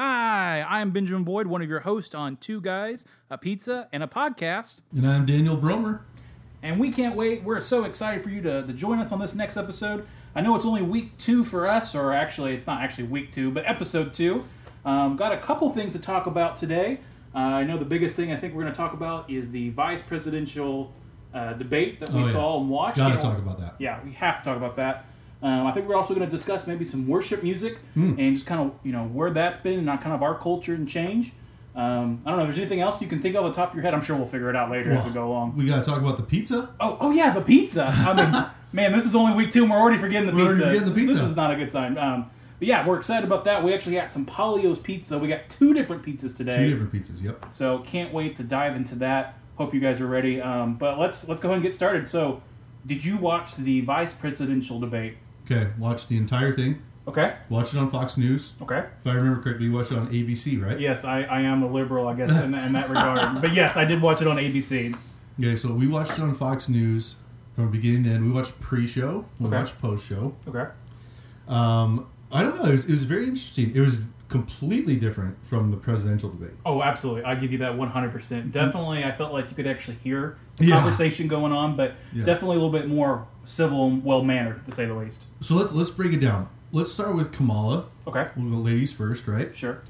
Hi, I'm Benjamin Boyd, one of your hosts on Two Guys, a Pizza, and a Podcast. And I'm Daniel Bromer. And we can't wait. We're so excited for you to, to join us on this next episode. I know it's only week two for us, or actually, it's not actually week two, but episode two. Um, got a couple things to talk about today. Uh, I know the biggest thing I think we're going to talk about is the vice presidential uh, debate that we Oh, yeah. saw and watched. Gotta talk about that. Yeah, we have to talk about that. Um, I think we're also going to discuss maybe some worship music Hmm. and just kind of you know where that's been and kind of our culture and change. Um, I don't know. If there's anything else you can think of off the top of your head, I'm sure we'll figure it out later as we go along. We gotta talk about the pizza. Oh, oh yeah, the pizza. I mean, man, this is only week two, and we're already forgetting the We're pizza. forgetting the pizza. This is not a good sign. Um, but yeah, we're excited about that. We actually got some Palio's pizza. We got two different pizzas today. Two different pizzas. Yep. So can't wait to dive into that. Hope you guys are ready. Um, but let's let's go ahead and get started. So, did you watch the vice presidential debate? Okay. Watch the entire thing. Okay. Watch it on Fox News. Okay. If I remember correctly, you watched it on ABC, right? Yes, I, I am a liberal, I guess, in, in that regard. But yes, I did watch it on ABC. Okay. So we watched it on Fox News from beginning to end. We watched pre-show. We Okay. watched post-show. Okay. Um, I don't know. It was, it was very interesting. It was completely different from the presidential debate. Oh, absolutely. I give you that 100%. Definitely, I felt like you could actually hear the Yeah. conversation going on, but Yeah. definitely a little bit more civil and well mannered, to say the least. So let's let's break it down. Let's start with Kamala. Okay. We'll go ladies first, right? Sure.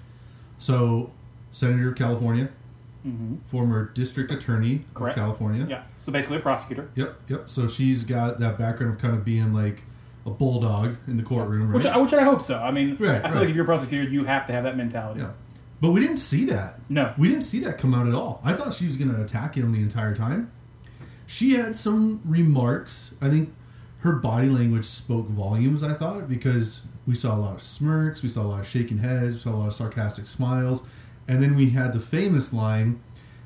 So, Senator of California, hmm former district attorney Correct. of California. Yeah. So basically, a prosecutor. Yep, yep. So she's got that background of kind of being like a bulldog in the courtroom, right? Which, I, which I hope so. I mean, Right, I feel right. like if you're a prosecutor, you have to have that mentality. yeah. But we didn't see that. No. We didn't see that come out at all. I thought she was going to attack him the entire time. She had some remarks. I think her body language spoke volumes, I thought, because we saw a lot of smirks, we saw a lot of shaking heads, we saw a lot of sarcastic smiles. And then we had the famous line,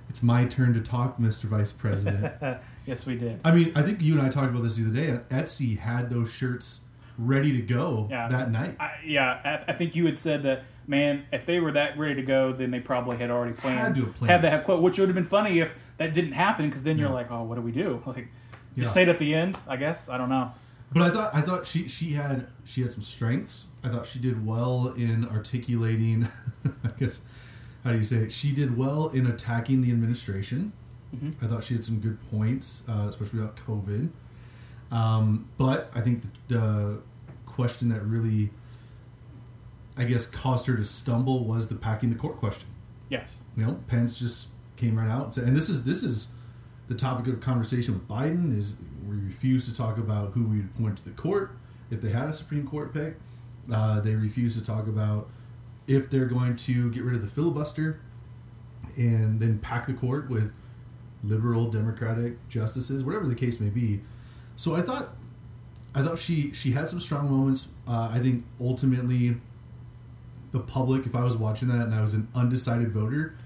It's my turn to talk, Mr. Vice President. yes, we did. I mean, I think you and I talked about this the other day. Etsy had those shirts ready to go Yeah. that night. I, yeah, I, I think you had said that, man, if they were that ready to go, then they probably had already planned. Had to have planned. Had to have quote, which would have been funny if that didn't happen, because then you're Yeah. like, oh, what do we do? Like, just Yeah. say it at the end, I guess. I don't know. But I thought I thought she she had she had some strengths. I thought she did well in articulating. I guess how do you say it? She did well in attacking the administration. Mhm. I thought she had some good points, uh, especially about COVID. Um, but I think the, the question that really, I guess, caused her to stumble was the packing the court question. Yes. You know, Pence just came right out and said, and this is this is the topic of conversation with Biden is we refuse to talk about who we would appoint to the court if they had a Supreme Court pick. Uh, they refuse to talk about if they're going to get rid of the filibuster and then pack the court with liberal Democratic justices, whatever the case may be. So I thought, I thought she she had some strong moments. Uh, I think ultimately, the public, if I was watching that and I was an undecided voter,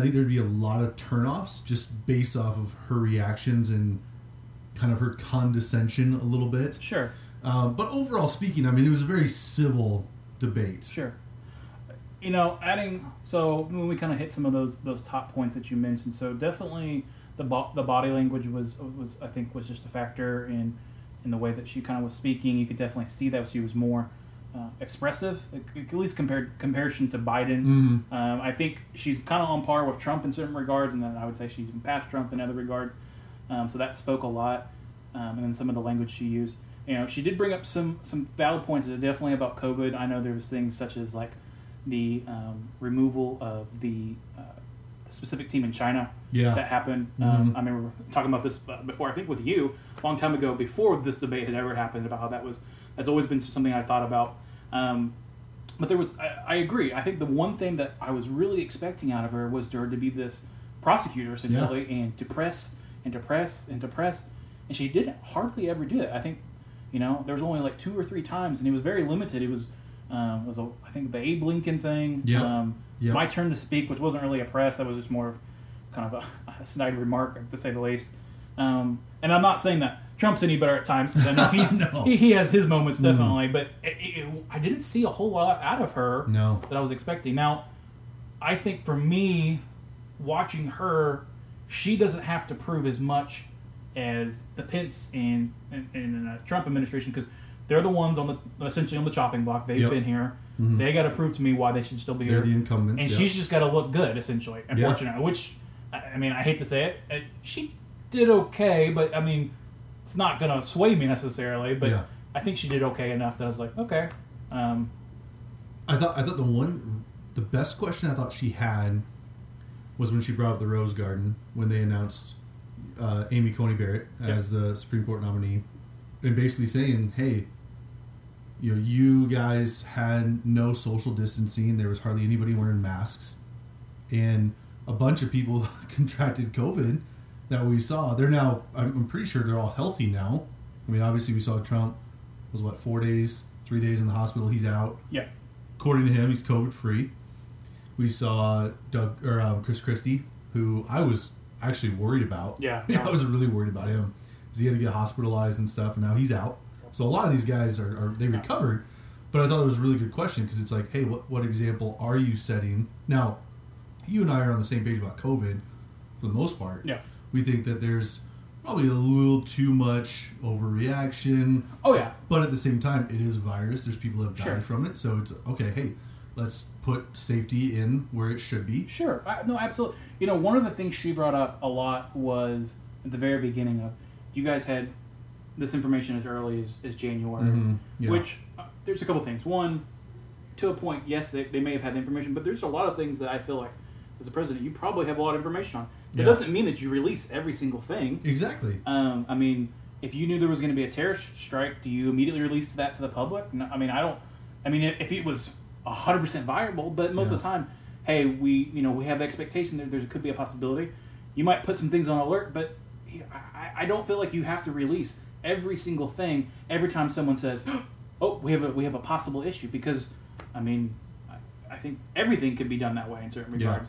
I think there'd be a lot of turnoffs just based off of her reactions and kind of her condescension a little bit. Sure. Um, but overall speaking, I mean, it was a very civil debate. Sure. You know, adding so when we kind of hit some of those those top points that you mentioned, so definitely the bo- the body language was was I think was just a factor in in the way that she kind of was speaking. You could definitely see that she was more uh, expressive, at least compared comparison to Biden. Mhm. Um, I think she's kind of on par with Trump in certain regards, and then I would say she's even past Trump in other regards. Um, so that spoke a lot, um, and then some of the language she used. You know, she did bring up some some valid points, definitely about COVID. I know there was things such as like the um, removal of the uh, specific team in China Yeah. that happened. Um, Mhm. I remember talking about this uh, before. I think with you a long time ago, before this debate had ever happened, about how that was. That's always been something I thought about. Um, but there was, I, I agree. I think the one thing that I was really expecting out of her was her to be this prosecutor essentially, and to press and to press and to press, and she didn't hardly ever do it. I think, you know, there was only like two or three times, and it was very limited. It was, um, it was a, I think the Abe Lincoln thing. Yep. Um, Yep. My turn to speak, which wasn't really a press. That was just more of kind of a, a snide remark, to say the least. Um, and I'm not saying that Trump's any better at times because I know he's No. he, he has his moments definitely, but it, it, I didn't see a whole lot out of her No. that I was expecting. Now, I think for me, watching her, she doesn't have to prove as much as the Pence and and, and uh, Trump administration because they're the ones on the essentially on the chopping block. They've Yep. been here. Mhm. They got to prove to me why they should still be They're here. the incumbents. and yeah. she's just got to look good, essentially. Unfortunately, which I I mean, I hate to say it, uh, she did okay, but I mean, it's not going to sway me necessarily. But Yeah. I think she did okay enough that I was like, okay. Um, I thought I thought the one the best question I thought she had was when she brought up the Rose Garden when they announced uh, Amy Coney Barrett as the Supreme Court nominee, and basically saying, "Hey, you know, you guys had no social distancing. There was hardly anybody wearing masks, and a bunch of people contracted COVID that we saw. They're now. I'm, pretty sure they're all healthy now. I mean, obviously, we saw Trump was what four days, three days in the hospital. He's out." yeah. according to him, he's COVID free. We saw Doug or um, Chris Christie, who I was actually worried about. Yeah. I was really worried about him because he had to get hospitalized and stuff, and now he's out. So a lot of these guys are, are they recovered, but I thought it was a really good question because it's like, hey, what what example are you setting? Now, you and I are on the same page about COVID for the most part. Yeah. We think that there's probably a little too much overreaction. Oh, yeah. But at the same time, it is a virus. There's people that have died Sure. from it. So it's okay. Hey, let's put safety in where it should be. Sure. I, no, absolutely. You know, one of the things she brought up a lot was at the very beginning of you guys had this information as early as, as January, Mhm, yeah. which uh, there's a couple things. One, to a point, yes, they, they may have had information, but there's a lot of things that I feel like as a president, you probably have a lot of information on. It Yeah. doesn't mean that you release every single thing. Exactly. Um, I mean, if you knew there was going to be a terrorist strike, do you immediately release that to the public? No, I mean, I don't. I mean, if if it was hundred percent viable, but most of the time, hey, we you know we have the expectation that there could be a possibility. You might put some things on alert, but I, I don't feel like you have to release every single thing every time someone says, "Oh, we have a we have a possible issue," because I mean, I, I think everything could be done that way in certain Yeah. regards.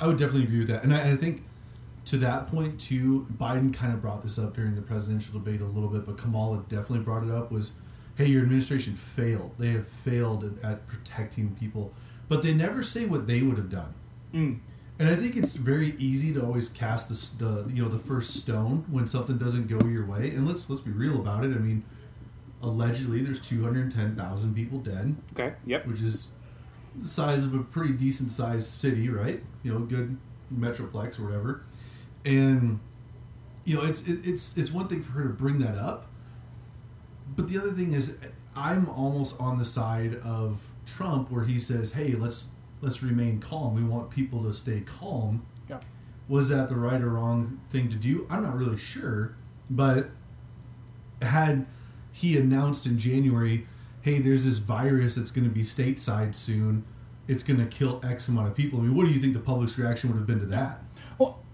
I would definitely agree with that. And I, I think to that point, too, Biden kind of brought this up during the presidential debate a little bit, but Kamala definitely brought it up was, hey, your administration failed. They have failed at, protecting people. But they never say what they would have done. Mm. And I think it's very easy to always cast the, the you know the first stone when something doesn't go your way. And let's let's be real about it. I mean, allegedly there's 210,000 people dead, Okay. Yep. which is the size of a pretty decent sized city, right? You know, good metroplex or whatever. And you know, it's it, it's it's one thing for her to bring that up, but the other thing is, I'm almost on the side of Trump where he says, "Hey, let's let's remain calm. We want people to stay calm." Yeah. Was that the right or wrong thing to do? I'm not really sure, but had he announced in January, "Hey, there's this virus that's going to be stateside soon. It's going to kill X amount of people." I mean, what do you think the public's reaction would have been to that?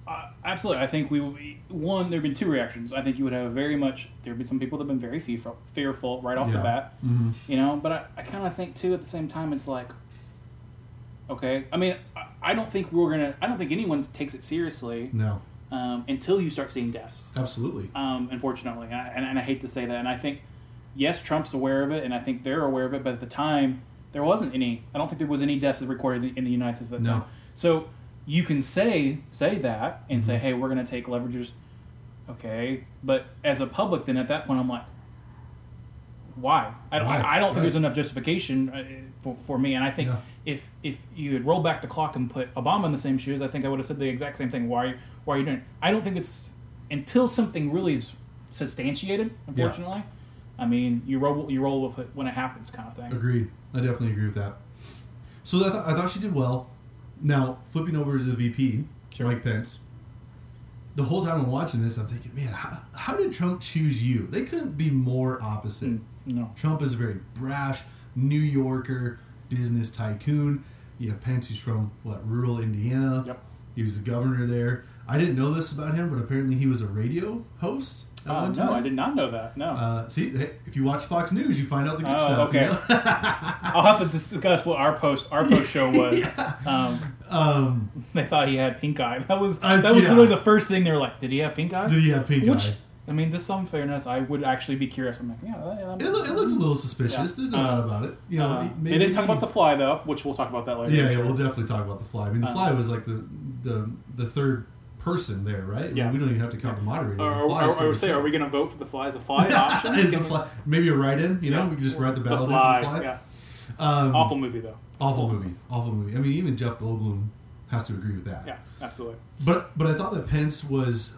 Uh, absolutely. I think we would be, one. There've been two reactions. I think you would have very much. There'd be some people that've been very fearful, fearful right off the bat. Mm-hmm. You know, but I, I kind of think too. At the same time, it's like, okay. I mean, I, I don't think we're gonna. I don't think anyone takes it seriously No, um, until you start seeing deaths. absolutely. Um, unfortunately, and I, and, and I hate to say that. And I think, yes, Trump's aware of it, and I think they're aware of it. But at the time, there wasn't any. I don't think there was any deaths recorded in the United States at that No. time. So you can say say that and say, Mhm. hey, we're going to take leverages. Okay, but as a public, then at that point, I'm like, why? I don't. I, I don't think Right. there's enough justification uh, for, for me. And I think Yeah. if if you had rolled back the clock and put Obama in the same shoes, I think I would have said the exact same thing. Why? Why are you doing? It? I don't think it's until something really is substantiated. Unfortunately, I mean, you roll you roll with it when it happens, kind of thing. Agreed. I definitely agree with that. So I, th- I thought she did well. Now flipping over to the VP, Sure. Mike Pence. The whole time I'm watching this, I'm thinking, man, how, how did Trump choose you? They couldn't be more opposite. Mm, No. Trump is a very brash New Yorker business tycoon. You have Pence, who's from what rural Indiana. Yep. He was the governor there. I didn't know this about him, but apparently he was a radio host at Uh, one time. no, I did not know that. No. Uh, see, if you watch Fox News, you find out the good Oh, stuff. you okay. know? I'll have to discuss what our post our post show was. Um, um, they thought he had pink eye. That was that was yeah. literally the first thing they were like, "Did he have pink eye?" did he have pink Which eye? I mean, just some fairness, I would actually be curious. I'm like, yeah, that, It, loo- it looked a little suspicious. Yeah. There's no Uh, doubt about it. You know, uh, maybe, they didn't talk about the fly though, which we'll talk about that later. Yeah, yeah, sure. we'll definitely talk about the fly. I mean, the Uh, fly was like the the the third person there, right? I mean, Yeah. we don't even have to count the moderator. Or, The or, fly or, is still or say, are we going to vote for the fly as a fly option? Is Can the we- fly maybe a write-in? You know, Yeah. we could just write the the ballot fly. in for the fly. Yeah. Um, Awful movie though. awful movie, awful movie. I mean, even Jeff Goldblum has to agree with that. Yeah, absolutely. But but I thought that Pence was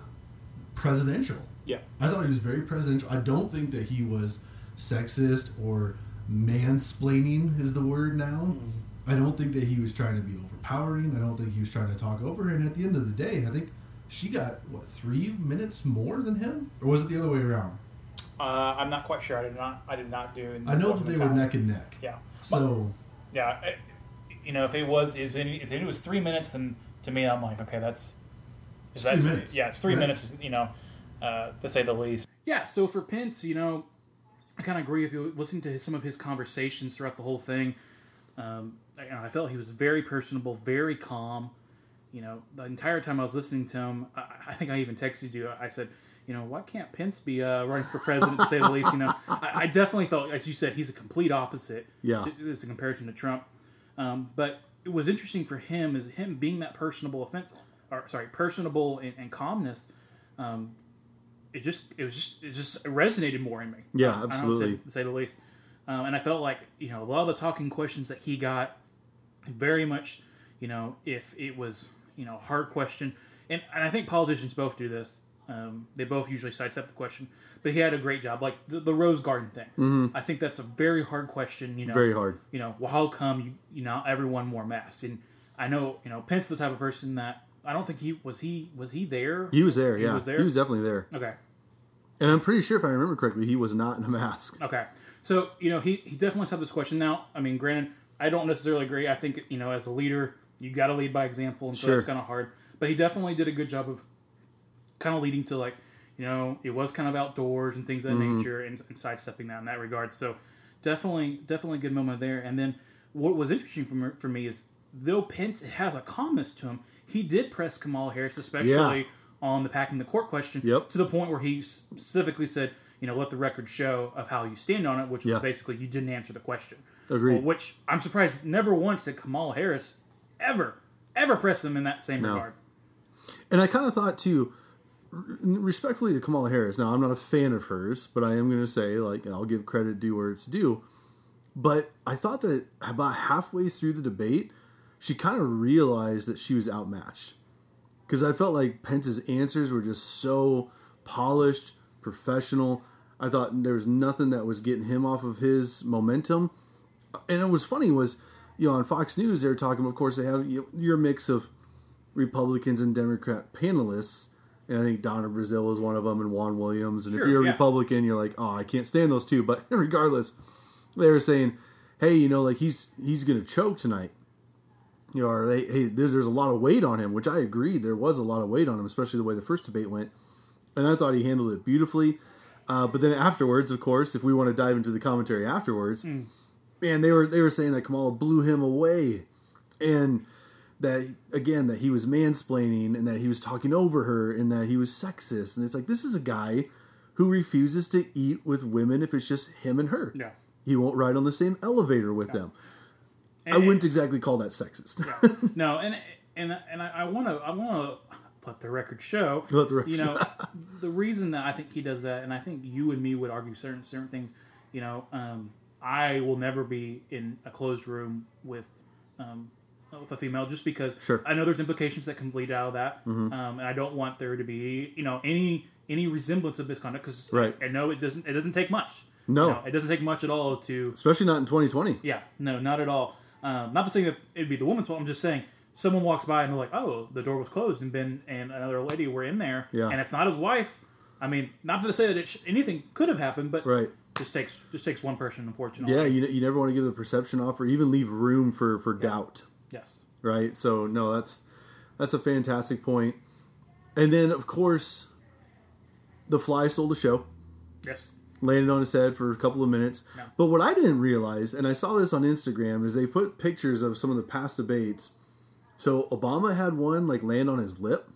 presidential. Yeah. I thought he was very presidential. I don't think that he was sexist or mansplaining is the word now. I don't think that he was trying to be overpowering. I don't think he was trying to talk over her. And at the end of the day, I think she got what three minutes more than him, or was it the other way around? Uh, I'm not quite sure. I did not. I did not do. in- I know in that the they were neck and neck. Yeah. So Yeah. I- you know, if it was if it, if it was three minutes, then to me, I'm like, okay, that's. It's that's- three minutes, Yeah, it's three right? minutes. You know, uh, to say the least. Yeah. So for Pence, you know, I kind of agree if you listen to his, some of his conversations throughout the whole thing. Um, I, I felt he was very personable, very calm. You know, the entire time I was listening to him, I, I think I even texted you. I said, you know, why can't Pence be uh, running for president to say the least? You know, I, I definitely felt, as you said, he's a complete opposite. Yeah. To, as a comparison to Trump. Um, but it was interesting for him is him being that personable offense, or sorry, personable and, and calmness. Um, it just it was just it just resonated more in me. Yeah, I don't know, absolutely. to say the least. Um, and I felt like you know a lot of the talking questions that he got, very much, you know, if it was you know a hard question, and, and I think politicians both do this. Um, they both usually sidestep the question, but he had a great job, like the, the Rose Garden thing. I think that's a very hard question. You know, Mm-hmm. Very hard. You know, well, how come you you know everyone wore masks? And I know you know Pence, the type of person that I don't think he was he was he there. He was there. He yeah, was there? He was definitely there. Okay, And I'm pretty sure, if I remember correctly, he was not in a mask. Okay. So, you know, he, he definitely has this question. Now, I mean, granted, I don't necessarily agree. I think, you know, as a leader, you got to lead by example, and so Sure. that's kind of hard. But he definitely did a good job of kind of leading to, like, you know, it was kind of outdoors and things of that mm-hmm. nature and, and sidestepping that in that regard. So, definitely, definitely a good moment there. And then what was interesting for me, for me is, though Pence has a calmness to him, he did press Kamala Harris, especially Yeah. on the packing the court question, Yep. to the point where he specifically said, you know, let the record show of how you stand on it, which Yeah. was basically you didn't answer the question. Agreed. Well, which I'm surprised never once did Kamala Harris ever, ever press him in that same No. regard. And I kind of thought too, respectfully to Kamala Harris. Now I'm not a fan of hers, but I am going to say like I'll give credit due where it's due. But I thought that about halfway through the debate, she kind of realized that she was outmatched because I felt like Pence's answers were just so polished, professional. I thought there was nothing that was getting him off of his momentum. And it was funny was, you know, on Fox News they were talking. Of course, they have your mix of Republicans and Democrat panelists, and I think Donna Brazile was one of them, and Juan Williams. And Sure, if you're a yeah. Republican, you're like, oh, I can't stand those two. But regardless, they were saying, hey, you know, like he's he's gonna choke tonight. You know, or they, hey, there's there's a lot of weight on him, which I agreed there was a lot of weight on him, especially the way the first debate went, and I thought he handled it beautifully. Uh, but then afterwards, of course, if we want to dive into the commentary afterwards, man, they were they were saying that Kamala blew him away, and that again that he was mansplaining and that he was talking over her and that he was sexist, and it's like this is a guy who refuses to eat with women if it's just him and her. Yeah. He won't ride on the same elevator with them. I wouldn't exactly call that sexist. no, and and and I want to I want to let the record show. Let the record you know, the reason that I think he does that, and I think you and me would argue certain certain things. You know, um, I will never be in a closed room with um, with a female just because Sure. Mm-hmm. I know there's implications that can bleed out of that, um, and I don't want there to be you know any any resemblance of misconduct because Right. I, I know it doesn't it doesn't take much. No. You know, it doesn't take much at all to Especially not in 2020. yeah, no, not at all. Um, not to say that it'd be the woman's fault. I'm just saying someone walks by and they're like, "Oh, the door was closed," and Ben and another lady were in there, Yeah. and it's not his wife. I mean, not to say that it sh- anything could have happened, but Right. just takes just takes one person, unfortunately. Yeah, you, you never want to give the perception off or even leave room for, for doubt. Yes. right? So no, that's that's a fantastic point. And then of course, the fly stole the show, Yes. landed on his head for a couple of minutes. Yeah. But what I didn't realize, and I saw this on Instagram, is they put pictures of some of the past debates. So Obama had one like land on his lip.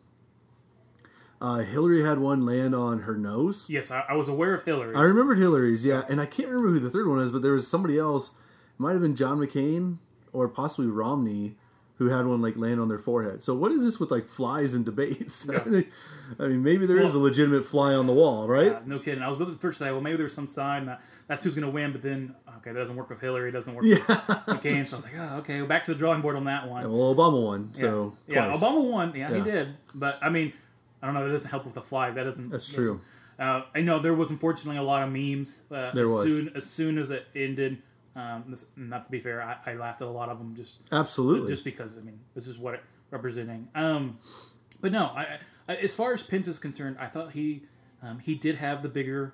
Uh, Hillary had one land on her nose. Yes, I, I was aware of Hillary. I remembered Hillary's, yeah, and I can't remember who the third one is, but there was somebody else. It might have been John McCain or possibly Romney who had one like land on their forehead. So what is this with like flies and debates? I mean, maybe there is a legitimate fly on the wall, right? Yeah, no kidding. I was about to first say, well, maybe there's some sign that that's who's going to win. But then, okay, that doesn't work with Hillary. It doesn't work Yeah. with McCain. So I was like, oh, okay, back to the drawing board on that one. well, Obama won, so yeah, twice. Obama won. Yeah, Yeah. he did. But I mean, I don't know. That doesn't help with the flag. That doesn't. That's doesn't- true. Uh, I know there was unfortunately a lot of memes. Uh, There as was. soon as soon as it ended. Um, this, not to be fair, I, I laughed at a lot of them just Absolutely. just because I mean this is what it representing. Um, but no, I, I, as far as Pence is concerned, I thought he um, he did have the bigger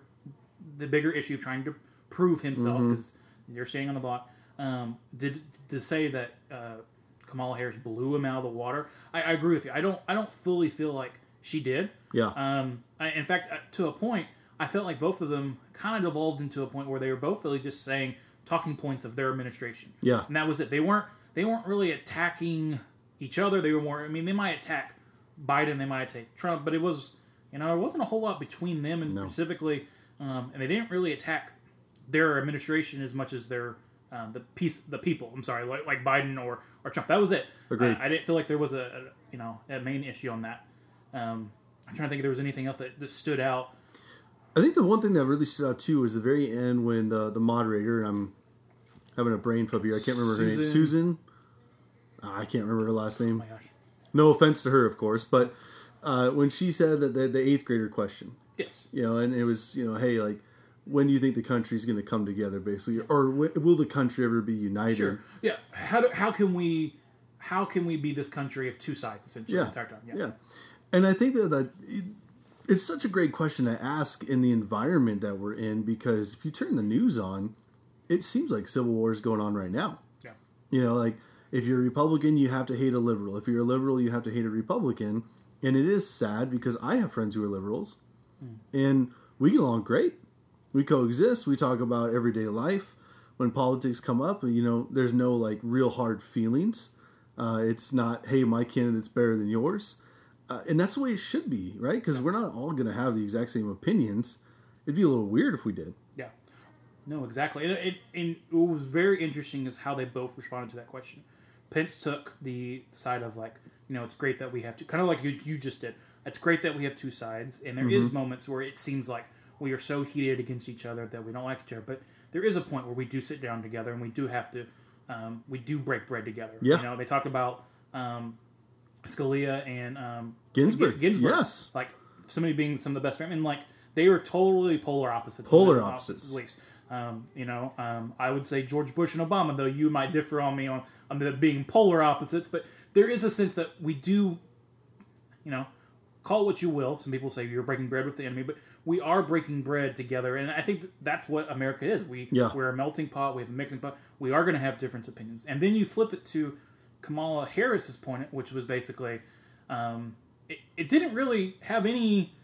the bigger issue of trying to prove himself Mm-hmm. because you're standing on the block. Um, did to say that uh, Kamala Harris blew him out of the water? I, I agree with you. I don't I don't fully feel like she did. yeah. Um, I, in fact, uh, to a point, I felt like both of them kind of evolved into a point where they were both really just saying talking points of their administration. Yeah. and that was it. They weren't they weren't really attacking each other. They were more. I mean, they might attack Biden, they might attack Trump, but it was you know there wasn't a whole lot between them and No. specifically, um, and they didn't really attack their administration as much as their um, the piece the people. I'm sorry, like, like Biden or or Trump. That was it. Agreed. I, I didn't feel like there was a, a you know a main issue on that. Um, I'm trying to think if there was anything else that, that stood out. I think the one thing that really stood out too was the very end when the the moderator and I'm having a brain flip here. I can't remember her name. Susan- Susan. Ah, I can't remember her last name. Oh my gosh. No offense to her, of course, but uh, when she said that the, the eighth grader question, Yes. you know, and it was, you know, hey, like, when do you think the country's going to come together, basically, or w- will the country ever be united? Sure. Yeah. How do, how can we how can we be this country of two sides essentially Yeah. the entire time? Yeah. And I think that, that it- it's such a great question to ask in the environment that we're in because if you turn the news on, it seems like civil war is going on right now. Yeah. You know, like if you're a Republican, you have to hate a liberal. If you're a liberal, you have to hate a Republican. And it is sad because I have friends who are liberals hmm. and we get along great. We coexist. We talk about everyday life. When politics come up, you know, there's no like real hard feelings. Uh, it's not, hey, my candidate's better than yours. Uh, and that's the way it should be, right? Because we're not all going to have the exact same opinions. It'd be a little weird if we did. Yeah. No, exactly. And it, and what was very interesting is how they both responded to that question. Pence took the side of like, you know, it's great that we have to kind of like you, you just did. It's great that we have two sides, and there is Mm-hmm. moments where it seems like we are so heated against each other that we don't like each other. But there is a point where we do sit down together and we do have to, um, we do break bread together. Yeah. You know, they talk about um, Scalia and um, Ginsburg. Ginsburg. Yes. Like somebody being some of the best friends. And like they were totally polar opposites. Polar opposites. At least. Um, you know, um, I would say George Bush and Obama, though you might differ on me on, on the being polar opposites, but there is a sense that we do, you know, call it what you will. Some people say you're breaking bread with the enemy, but we are breaking bread together, and I think that's what America is. We Yeah. we're a melting pot. We have a mixing pot. We are going to have different opinions, and then you flip it to Kamala Harris's point, which was basically, um, it, it didn't really have any,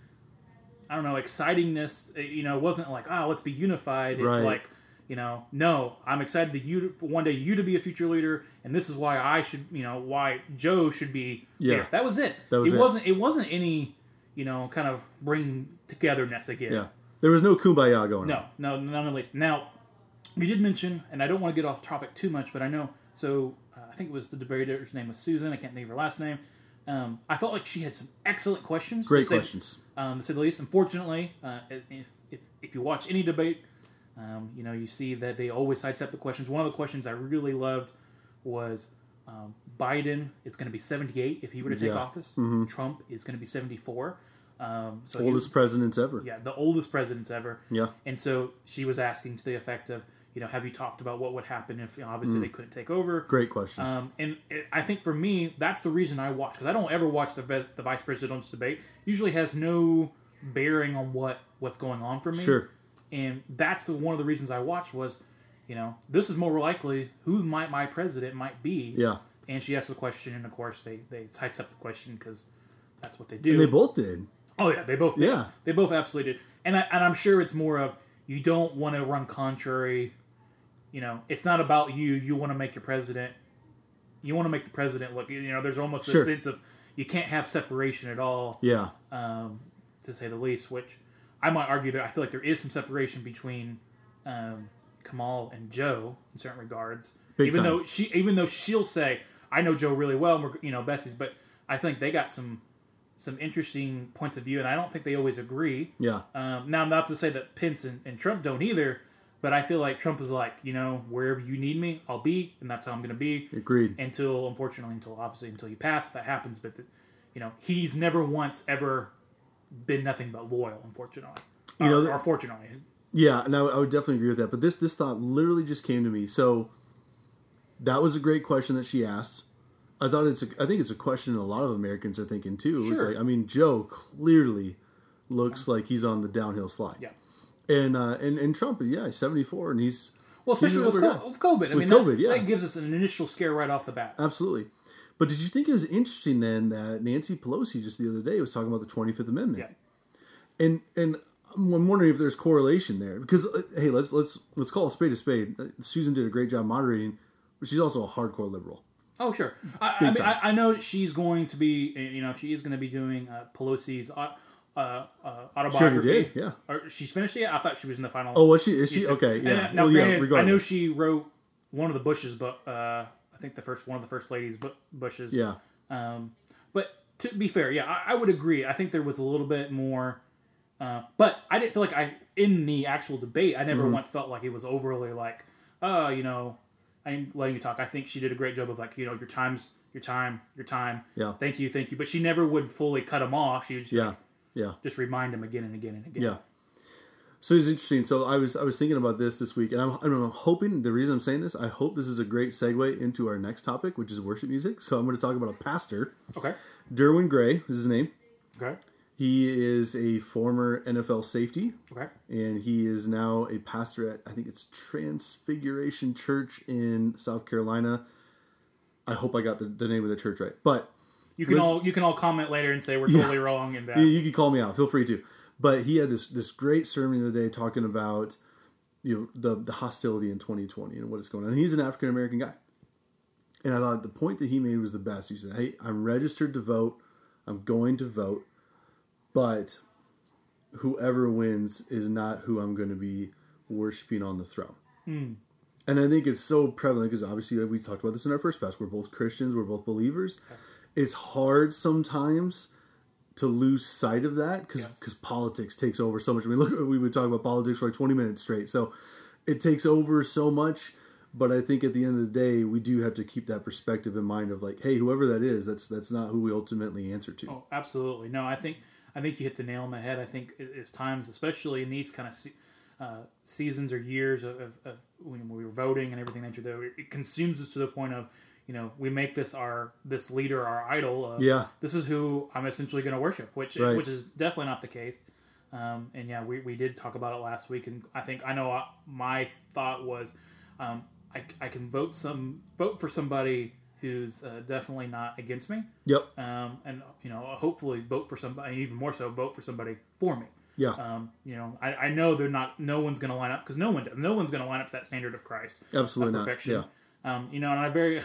I don't know, excitingness. It, you know, it wasn't like, oh, let's be unified. It's Right. like, you know, no, I'm excited that you for one day you to be a future leader, and this is why I should, you know, why Joe should be. Yeah. here. that was it. That was it. it. wasn't. It wasn't any, you know, kind of bringing togetherness again. Yeah. There was no kumbaya going No, on. no, none at least. Now, you did mention, and I don't want to get off topic too much, but I know. So uh, I think it was the debater's name was Susan. I can't think of her last name. Um, I felt like she had some excellent questions. Great to say- questions. um, to say the least. Unfortunately, uh, if, if, if you watch any debate, um, you know you see that they always sidestep the questions. One of the questions I really loved was um, Biden It's going to be 78 if he were to take Yeah. office. Trump is going to be 74. Um, so Oldest presidents ever. yeah, the oldest presidents ever. Yeah. And so she was asking to the effect of, you know, have you talked about what would happen if you know, obviously Mm. they couldn't take over? Great question. Um, and it, I think for me, that's the reason I watch because I don't ever watch the the vice president's debate. Usually has no bearing on what what's going on for me. Sure. And that's the one of the reasons I watched was, you know, this is more likely who might my president might be. Yeah. And she asked the question, and of course they they sidestep the question because that's what they do. And they both did. Oh yeah, they both. did. Yeah. they both absolutely did. And I, and I'm sure it's more of you don't want to run contrary. You know, it's not about you. You want to make your president. You want to make the president look. You know, there's almost Sure. a sense of you can't have separation at all, Yeah. um, to say the least. Which I might argue that I feel like there is some separation between um, Kamal and Joe in certain regards. Big even time. though she, even though she'll say, "I know Joe really well," and we're you know besties, but I think they got some some interesting points of view, and I don't think they always agree. Yeah. Um, now, I'm not to say that Pence and, and Trump don't either, But I feel like Trump is like, you know, wherever you need me, I'll be, and that's how I'm going to be Agreed. until, unfortunately, until obviously until you pass, if that happens. But the, you know, he's never once ever been nothing but loyal, unfortunately. You know, or fortunately, Yeah, and I, I would definitely agree with that. But this this thought literally just came to me. So that was a great question that she asked. I thought it's a, I think it's a question a lot of Americans are thinking too. It's Sure. like, I mean, Joe clearly looks like he's on the downhill slide. yeah. And uh, and and Trump, yeah, seventy four, and he's Well, especially an with, co- with COVID. I With mean, that, COVID, yeah. that gives us an initial scare right off the bat. Absolutely. But did you think it was interesting then that Nancy Pelosi just the other day was talking about the Twenty Fifth Amendment? Yeah. and and I'm wondering if there's correlation there because uh, hey, let's let's let's call a spade a spade. Uh, Susan did a great job moderating, but she's also a hardcore liberal. Oh, sure. I, I, mean. I, I know she's going to be, you know, she is going to be doing uh, Pelosi's uh, uh, uh, autobiography. did, yeah. Or she's finished it. yet? I thought she was in the final. Oh, was she? Is she okay? And, Yeah. uh, now, well, yeah. granted, I know she wrote one of the Bushes, but uh, think the first one of the first ladies' Bushes. Yeah. Um, but to be fair, yeah, I, I would agree. I think there was a little bit more, uh, but I didn't feel like I in the actual debate. I never Mm-hmm. once felt like it was overly like, oh, you know, I'm letting you talk. I think she did a great job of like, you know, your time's your time, your time. Yeah. Thank you, thank you. But she never would fully cut him off. She would just, Yeah. like, Yeah. just remind him again and again and again. Yeah. So it's interesting. So I was I was thinking about this this week, and I'm, I'm hoping the reason I'm saying this, I hope this is a great segue into our next topic, which is worship music. So I'm going to talk about a pastor, Okay. Derwin Gray is his name. Okay. He is a former NFL safety, Okay. and he is now a pastor at I think it's Transfiguration Church in South Carolina. I hope I got the, the name of the church right, but You can Liz- all you can all comment later and say we're totally wrong and that. you, you can call me out. Feel free to. But he had this this great sermon the other day talking about you know the the hostility in 2020 and what is going on. And he's an African American guy, and I thought the point that he made was the best. He said, "Hey, I'm registered to vote. I'm going to vote, but whoever wins is not who I'm going to be worshiping on the throne." Hmm. And I think it's so prevalent because obviously we talked about this in our first class. We're both Christians. We're both believers. It's hard sometimes to lose sight of that because Yes. politics takes over so much. I mean, look, we would talk about politics for like twenty minutes straight. So it takes over so much. But I think at the end of the day, we do have to keep that perspective in mind of like, hey, whoever that is, that's that's not who we ultimately answer to. Oh, absolutely. No, I think I think you hit the nail on the head. I think it- it's times, especially in these kind of se- uh, seasons or years of, of, of when we were voting and everything that you're there, it consumes us to the point of you know we make this our this leader our idol. Of, Yeah. this is who I'm essentially going to worship, which Right. which is definitely not the case. Um, and yeah, we, we did talk about it last week, and I think I know uh, my thought was um, I, I can vote some vote for somebody who's uh, definitely not against me Yep. um, and you know hopefully vote for somebody even more so vote for somebody for me Yeah. um, you know I, I know they're not no one's going to line up because no one does no one's going to line up to that standard of christ Absolutely of not. perfection Yeah. um, you know and i very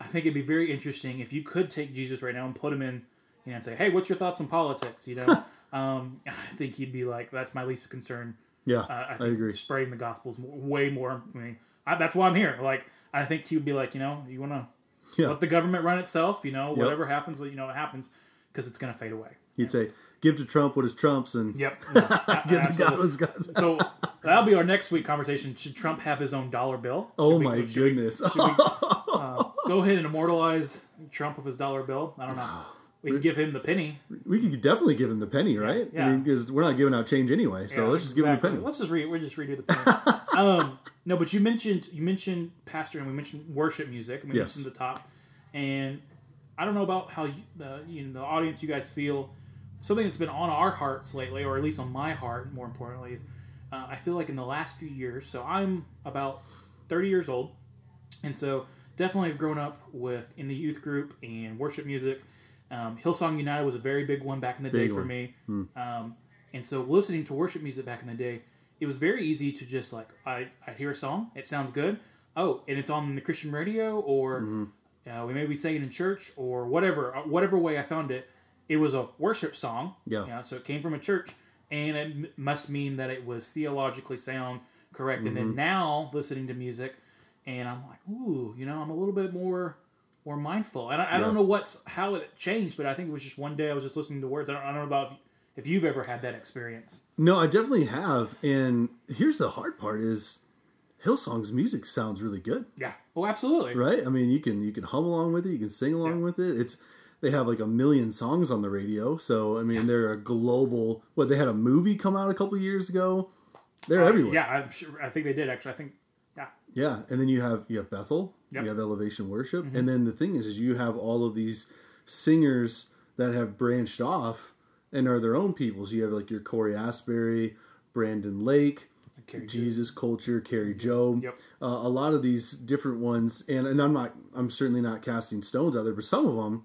i think it'd be very interesting if you could take jesus right now and put him in you know and say hey what's your thoughts on politics you know um, i think he'd be like that's my least concern Yeah. uh, I, I agree. spreading the gospel is way more I mean, I, that's why i'm here like i think he would be like you know you want to Yeah. let the government run itself. You know, whatever happens, you know, it happens because it's going to fade away. He'd say, "Give to Trump what is Trump's, and Yep. No, a- give to God what's God's." so that'll be our next week conversation. Should Trump have his own dollar bill? Oh we- my should we- goodness! should we, go ahead and immortalize Trump with his dollar bill. I don't know. We can give him the penny. we could definitely give him the penny, right? yeah. I mean, because we're not giving out change anyway, so Yeah, let's just give him the exactly. penny. Let's just re- we'll just redo the penny. um, no, but you mentioned you mentioned pastor and we mentioned worship music. And we Yes. mentioned the top, and I don't know about how you, the you know the audience you guys feel. Something that's been on our hearts lately, or at least on my heart, more importantly, is uh, I feel like in the last few years. So I'm about thirty years old, and so definitely have grown up with in the youth group and worship music. Um, Hillsong United was a very big one back in the day Big for one. me. Um, and so listening to worship music back in the day, it was very easy to just like I I hear a song, it sounds good. Oh, and it's on the Christian radio, or Mm-hmm. uh, we may be saying it in church, or whatever uh, whatever way I found it. It was a worship song. Yeah. You know, so it came from a church, and it m- must mean that it was theologically sound, correct. And Mm-hmm. then now listening to music, and I'm like, ooh, you know, I'm a little bit more more mindful. And I, I Yeah. don't know what's how it changed, but I think it was just one day I was just listening to words. I don't, I don't know about if you've ever had that experience. No, I definitely have. And here's the hard part: is Hillsong's music sounds really good, Yeah. Oh, absolutely. right? I mean, you can you can hum along with it, you can sing along Yeah. with it. It's they have like a million songs on the radio, so I mean, they're a global. What they had a movie come out a couple years ago. They're uh, everywhere. Yeah, I'm sure. I think they did actually. I think. Yeah. Yeah, and then you have you have Bethel, Yep. Mm-hmm. you have Elevation Worship, and then the thing is, is you have all of these singers that have branched off and are their own peoples. You have like your Cory Asbury, Brandon Lake, Kari Jobe. Jesus Culture, Kari Jobe, Yep. uh, a lot of these different ones, and and I'm not, I'm certainly not casting stones out there, but some of them,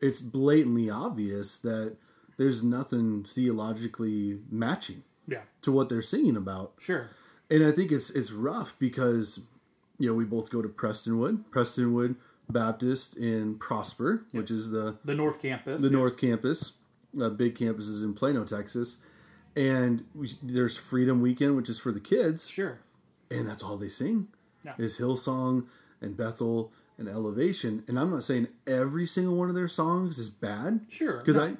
it's blatantly obvious that there's nothing theologically matching Yeah. to what they're singing about Sure. And I think it's it's rough because you know we both go to Prestonwood, Prestonwood Baptist in Prosper, which is the The North Campus. the North Campus. Uh, big campus is in Plano, Texas, and we, there's Freedom Weekend, which is for the kids, Sure. and that's all they sing Yeah. is Hillsong and Bethel and Elevation. And I'm not saying every single one of their songs is bad, Sure. because No. I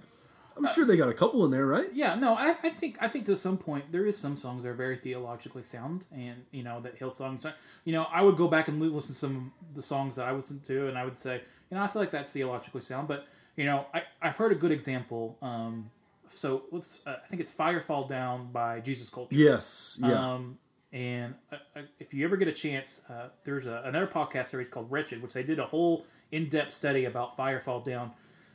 I'm sure they got a couple in there, right? Yeah, no, I, I think I think to some point there is some songs that are very theologically sound, and you know that Hillsong. You know, I would go back and listen to some of the songs that I listened to, and I would say, you know, I feel like that's theologically sound. But you know, I I've heard a good example. Um, so let's uh, I think it's "Fire Fall Down" by Jesus Culture. Yes, yeah, Um, and uh, uh, if you ever get a chance, uh, there's a, another podcast series called Wretched, which they did a whole in-depth study about Fire Fall Down.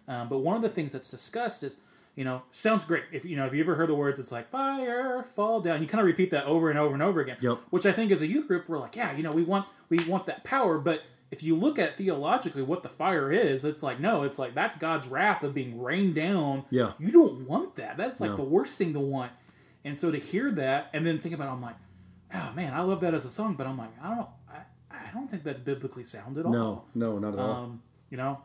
Um, but one of the things that's discussed is, you know, sounds great. If you know, if you ever heard the words, it's like fire fall down. You kind of repeat that over and over and over again. Yep. Which I think as a youth group, we're like, yeah, you know, we want we want that power, but if you look at theologically what the fire is, it's like no, it's like that's God's wrath of being rained down. Yeah. You don't want that. That's like No. the worst thing to want. And so to hear that and then think about it, I'm like, oh man, I love that as a song, but I'm like, I don't know, I, I don't think that's biblically sound at all. no, no, not at all. Um, you know,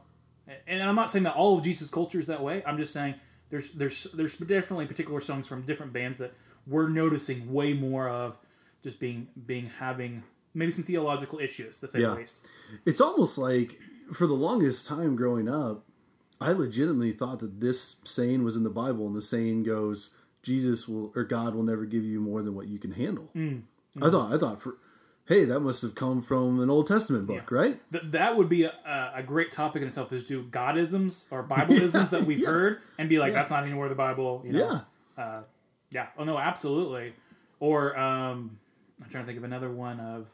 and I'm not saying that all of Jesus culture is that way. I'm just saying there's there's there's definitely particular songs from different bands that we're noticing way more of just being being having maybe some theological issues to say Yeah. the least. It's almost like for the longest time growing up, I legitimately thought that this saying was in the Bible, and the saying goes, "Jesus will or God will never give you more than what you can handle." Mm. I thought, I thought for, hey, that must have come from an Old Testament book, right? Th- that would be a, a, great topic in itself is do Godisms or Bibleisms that we've yes. heard and be like, that's not anywhere in the Bible. You know? Yeah, Uh, yeah. Oh no, absolutely. Or um, I'm trying to think of another one of.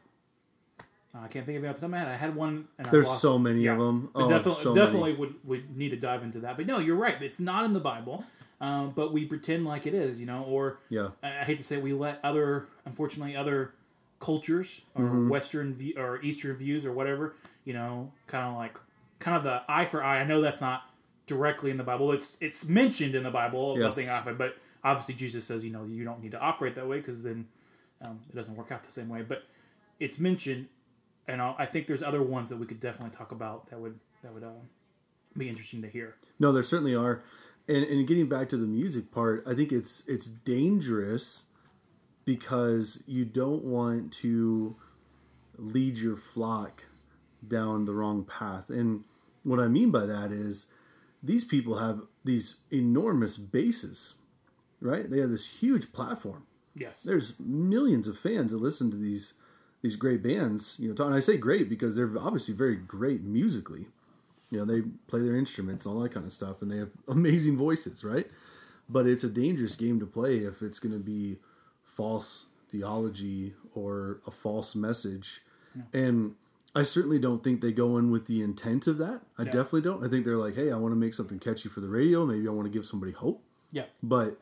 uh, I can't think of it off the top of my head. I had one. And I there's so many yeah. of them. Oh, definitely, so definitely many. would would need to dive into that. But no, you're right. It's not in the Bible, um, but we pretend like it is. You know, or Yeah, I I hate to say we let other, unfortunately, other cultures or Mm-hmm. Western view, or Eastern views or whatever, you know, kind of like kind of the eye for eye. I know that's not directly in the Bible. It's it's mentioned in the Bible Yes. being eye for but obviously Jesus says you know you don't need to operate that way because then um, it doesn't work out the same way. But it's mentioned, and I'll, I think there's other ones that we could definitely talk about that would that would uh, be interesting to hear. no, there certainly are. And, and getting back to the music part, I think it's it's dangerous because you don't want to lead your flock down the wrong path. And what I mean by that is these people have these enormous bases, right? They have this huge platform. Yes. There's millions of fans that listen to these these great bands. You know, and I say great because they're obviously very great musically. You know, they play their instruments and all that kind of stuff, and they have amazing voices, right? But it's a dangerous game to play if it's going to be false theology or a false message. And I certainly don't think they go in with the intent of that. I definitely don't. I think they're like, hey, I want to make something catchy for the radio. Maybe I want to give somebody hope. Yeah. But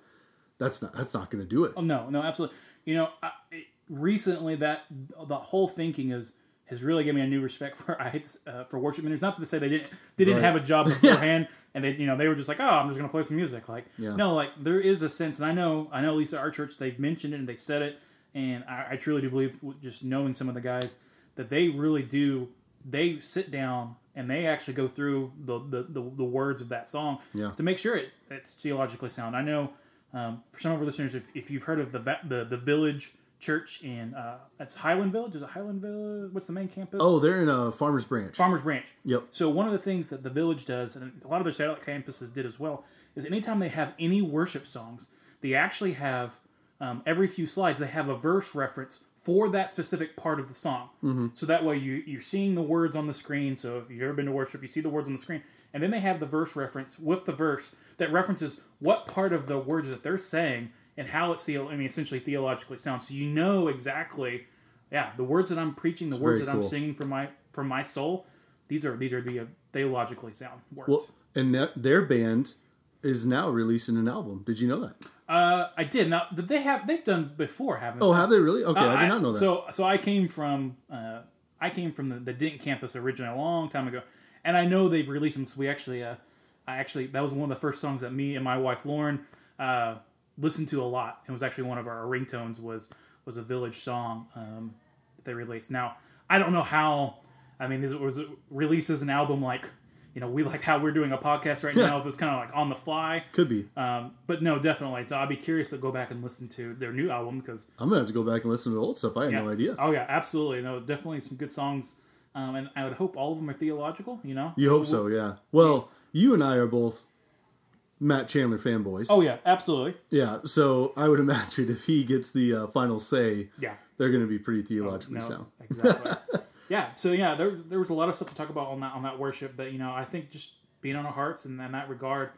that's not that's not going to do it. Oh no, no, absolutely. You know, I, it, recently that the whole thinking is has really given me a new respect for I hate uh, for worship ministers. Not to say they didn't they didn't Right. have a job beforehand, and they you know they were just like, oh, I'm just gonna play some music. Like, Yeah. no, like there is a sense, and I know I know Lisa, our church, they've mentioned it and they said it, and I, I truly do believe just knowing some of the guys that they really do. They sit down and they actually go through the the, the, the words of that song Yeah. to make sure it, it's theologically sound. I know um, for some of our listeners, if, if you've heard of the the the Village Church in uh, that's Highland Village, is it Highland Village? What's the main campus? Oh, they're in a Farmers Branch. Farmers Branch. Yep. So one of the things that the Village does, and a lot of their satellite campuses did as well, is anytime they have any worship songs, they actually have um, every few slides they have a verse reference for that specific part of the song. Mm-hmm. So that way you you're seeing the words on the screen. So if you've ever been to worship, you see the words on the screen, and then they have the verse reference with the verse that references what part of the words that they're saying and how it's the I mean essentially theologically sound. So you know exactly, yeah, the words that I'm preaching, the words very that I'm singing from my from my soul. These are these are the uh, theologically sound words. Well, and that, their band is now releasing an album. Did you know that? uh, I did now. They have? They've done before, haven't? Oh, they? have they really? Okay, Uh, I did not know that. So, so I came from uh, I came from the, the Denton campus originally a long time ago, and I know they've released them. So we actually, uh, I actually that was one of the first songs that me and my wife Lauren uh, listened to a lot. It was actually one of our ringtones was was a Village song um, that they released. Now I don't know how. I mean, this was released as an album like. You know, we like how we're doing a podcast right now. If it's kind of like on the fly, Could be. um, but no, definitely. So I'd be curious to go back and listen to their new album because I'm gonna have to go back and listen to the old stuff. I had yeah. no idea. Oh yeah, absolutely. No, definitely some good songs. Um, and I would hope all of them are theological. You know. You hope so, yeah. Well, you and I are both Matt Chandler fanboys. Oh yeah, absolutely. Yeah, so I would imagine if he gets the uh, final say, Yeah. they're going to be pretty theologically No, sound. exactly. yeah. So yeah, there there was a lot of stuff to talk about on that on that worship, but you know, I think just being on our hearts and in that regard.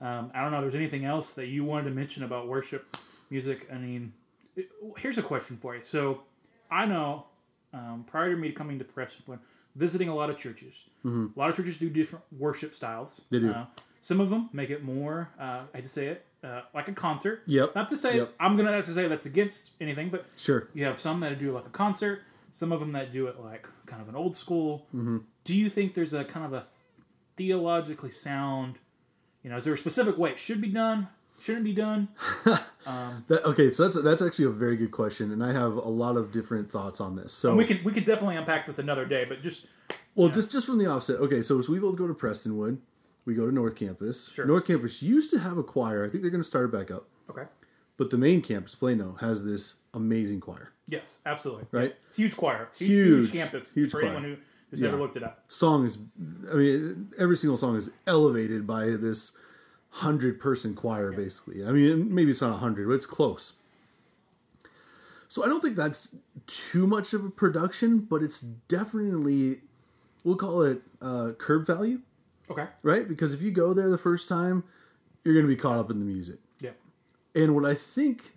Um, I don't know. if There's anything else that you wanted to mention about worship music? I mean, it- here's a question for you. So, I know um, prior to me coming to Preston, visiting a lot of churches. A lot of churches do different worship styles. Mm-hmm. They do. Uh, some of them make it more. Uh, I hate to say it, uh, like a concert. Yep. Not to say Yep. I'm gonna actually say that's against anything, but Sure. you have some that do like a concert, some of them that do it like kind of an old school. Mm-hmm. Do you think there's a kind of a theologically sound? You know, is there a specific way it should be done? Shouldn't be done? That, okay, so that's that's actually a very good question, and I have a lot of different thoughts on this. So, We can we could definitely unpack this another day, but just well, just just from the offset. Okay, so as we both go to Prestonwood, we go to North Campus. Sure. North Campus used to have a choir. I think they're going to start it back up. okay. But the main campus, Plano, has this amazing choir. Yes, absolutely. Right. It's huge choir, huge, Huge, huge campus huge for choir. anyone who, who's Yeah. ever looked it up. Song is, I mean, every single song is elevated by this hundred person choir, basically. I mean, maybe it's not a hundred, but it's close. So I don't think that's too much of a production, but it's definitely, we'll call it uh, curb value, Okay. right? Because if you go there the first time, you're going to be caught up in the music. Yeah. And what I think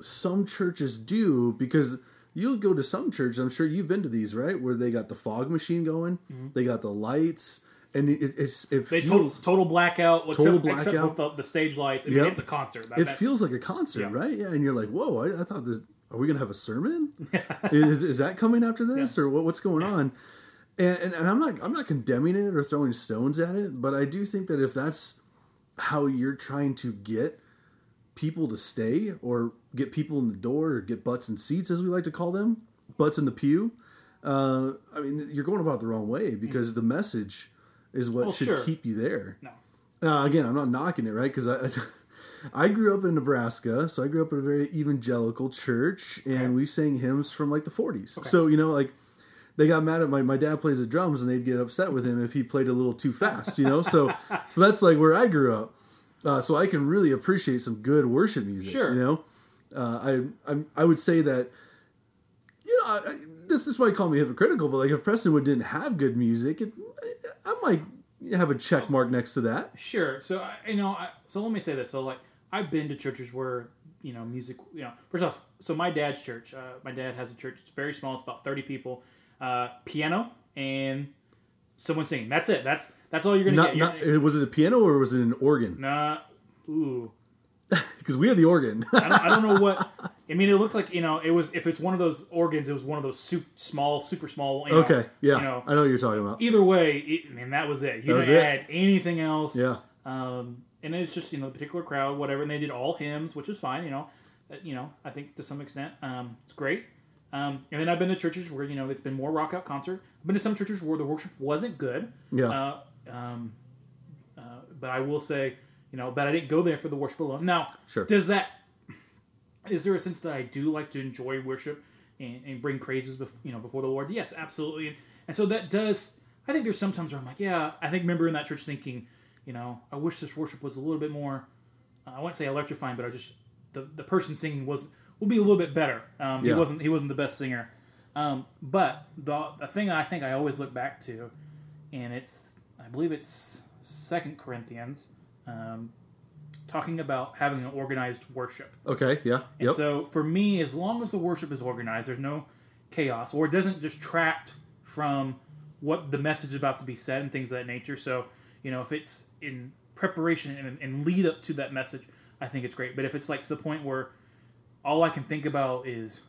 some churches do, because you'll go to some churches, I'm sure you've been to these, right? Where they got the fog machine going, they got the lights, and it, it's it Mm-hmm. They total, feels total blackout. Except, Total Except blackout. with the, the stage lights. I mean, Yep. it's a concert. That, it feels like a concert, Yeah. right? Yeah, and you're like, whoa! I, I thought that are we gonna have a sermon? is is that coming after this, or what, what's going on? And, and and I'm not I'm not condemning it or throwing stones at it, but I do think that if that's how you're trying to get people to stay or get people in the door or get butts in seats as we like to call them butts in the pew uh, i mean you're going about the wrong way because the message is what Well, should sure. keep you there no. now, again, I'm not knocking it, right? Because I, I grew up in Nebraska, so I grew up in a very evangelical church, and Okay. we sang hymns from like the 40s. So you know, like they got mad at my my dad plays the drums, and they'd get upset with him if he played a little too fast, you know. So so that's like where I grew up. Uh, so I can really appreciate some good worship music. Sure. you know. Uh, I I'm, I would say that you know I, I- this this might call me hypocritical, but like if Prestonwood didn't have good music, it, I might have a check mark next to that. Sure. So you know, I, so let me say this. So like, I've been to churches where you know music. You know, first off, so my dad's church. Uh, my dad has a church. It's very small. It's about thirty people. Uh, piano and someone singing. That's it. That's that's all you're gonna Not, get. You're- was it a piano or was it an organ? Nah. Ooh. Because we had the organ. I don't, I don't know what. I mean, it looks like you know. It was if it's one of those organs. It was one of those soup, small, super small. You know, okay, yeah, You know, I know what you're talking about. either way, it, I mean, that was it. You That didn't add anything else. Yeah, Um, and it's just you know the particular crowd, whatever, and they did all hymns, which is fine. You know, Uh, you know, I think to some extent, um, it's great. Um, and then I've been to churches where you know it's been more rock out concert. I've been to some churches where the worship wasn't good. yeah, Uh, um, uh, but I will say, you know, but I didn't go there for the worship alone. Now, Sure. does that? Is there a sense that I do like to enjoy worship and, and bring praises, bef- you know, before the Lord? Yes, absolutely. And, and so that does. I think there's sometimes where I'm like, yeah, I think remember in that church thinking, you know, I wish this worship was a little bit more. I wouldn't say electrifying, but I just the the person singing was will be a little bit better. Um, Yeah. He wasn't he wasn't the best singer, um, but the the thing I think I always look back to, and it's I believe it's Second Corinthians, um, talking about having an organized worship. Okay, yeah, And yep. so for me, as long as the worship is organized, there's no chaos, or it doesn't distract from what the message is about to be said and things of that nature. So, you know, if it's in preparation and, and lead up to that message, I think it's great. But if it's like to the point where all I can think about is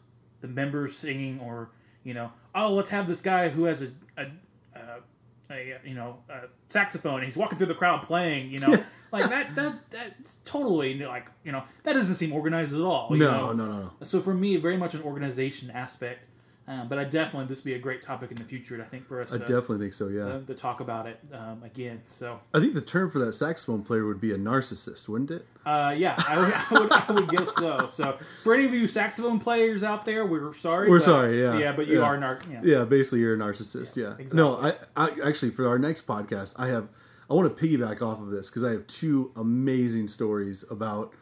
the members singing, or you know, oh, let's have this guy who has a a, a, a you know a saxophone and he's walking through the crowd playing, you know, like that that that's totally like you know that doesn't seem organized at all. you no, know? no, no, no. So for me, very much an organization aspect. Um, but I definitely this would be a great topic in the future. I think for us I to, definitely think so. Yeah, uh, to talk about it um, again. So I think the term for that saxophone player would be a narcissist, wouldn't it? uh, yeah, I would, I would I would guess so. So for any of you saxophone players out there, we're sorry. We're but- sorry, yeah. yeah, but you Yeah. are narc. Yeah. Yeah, basically you're a narcissist. Yeah, Yeah. No, I, I actually for our next podcast, I have I want to piggyback off of this because I have two amazing stories about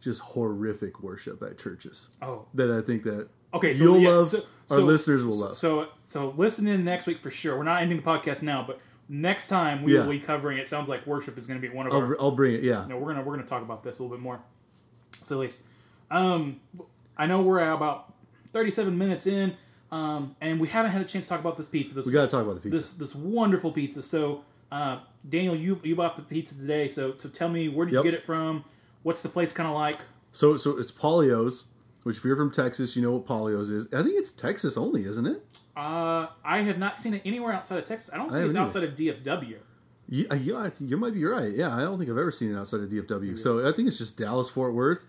just horrific worship at churches Oh, that I think that okay. So you'll yeah, love, so- our so- listeners will love. So so listen in next week for sure. We're not ending the podcast now, but next time we Yeah. will be covering. It sounds like worship is going to be one of I'll, our I'll bring it. Yeah, No, we're gonna we're gonna talk about this a little bit more. So at least, um, I know we're at about thirty-seven minutes in, um, and we haven't had a chance to talk about this pizza. This we got to talk about the pizza. this this wonderful pizza. So, uh, Daniel, you you bought the pizza today. So so tell me where did Yep. you get it from? What's the place kind of like? So so it's Palio's, which if you're from Texas, you know what Palio's is. I think it's Texas only, isn't it? Uh, I have not seen it anywhere outside of Texas. I don't think haven't it's either. outside of DFW. Yeah, yeah, I think you might be right. Yeah, I don't think I've ever seen it outside of DFW. So I think it's just Dallas Fort Worth.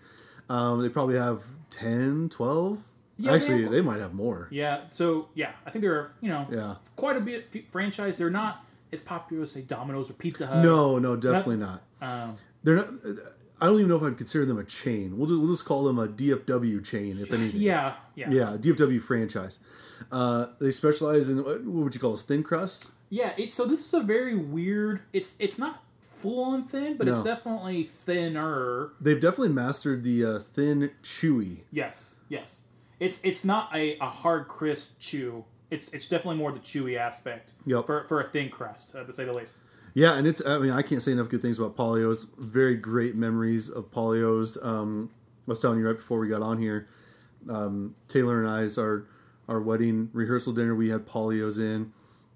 Um, they probably have 10, 12. Yeah, they Actually, have- they might have more. Yeah. So yeah, I think there are you know Yeah. quite a bit franchise. They're not as popular as say Domino's or Pizza Hut. No, no, definitely not. Um, They're not. I don't even know if I'd consider them a chain. We'll just, we'll just call them a DFW chain, if anything. yeah. Yeah. Yeah, DFW franchise. Uh, they specialize in what what would you call this? Thin crust. Yeah, it's so this is a very weird. It's it's not full on thin, but it's definitely thinner. They've definitely mastered the uh, thin, chewy. Yes, yes. It's it's not a, a hard crisp chew. It's it's definitely more the chewy aspect. Yep. For for a thin crust, uh, to say the least. Yeah, and it's. I mean, I can't say enough good things about Palio's. Very great memories of Palio's. Um, I was telling you right before we got on here. Um, Taylor and I's our our wedding rehearsal dinner. We had Palio's in.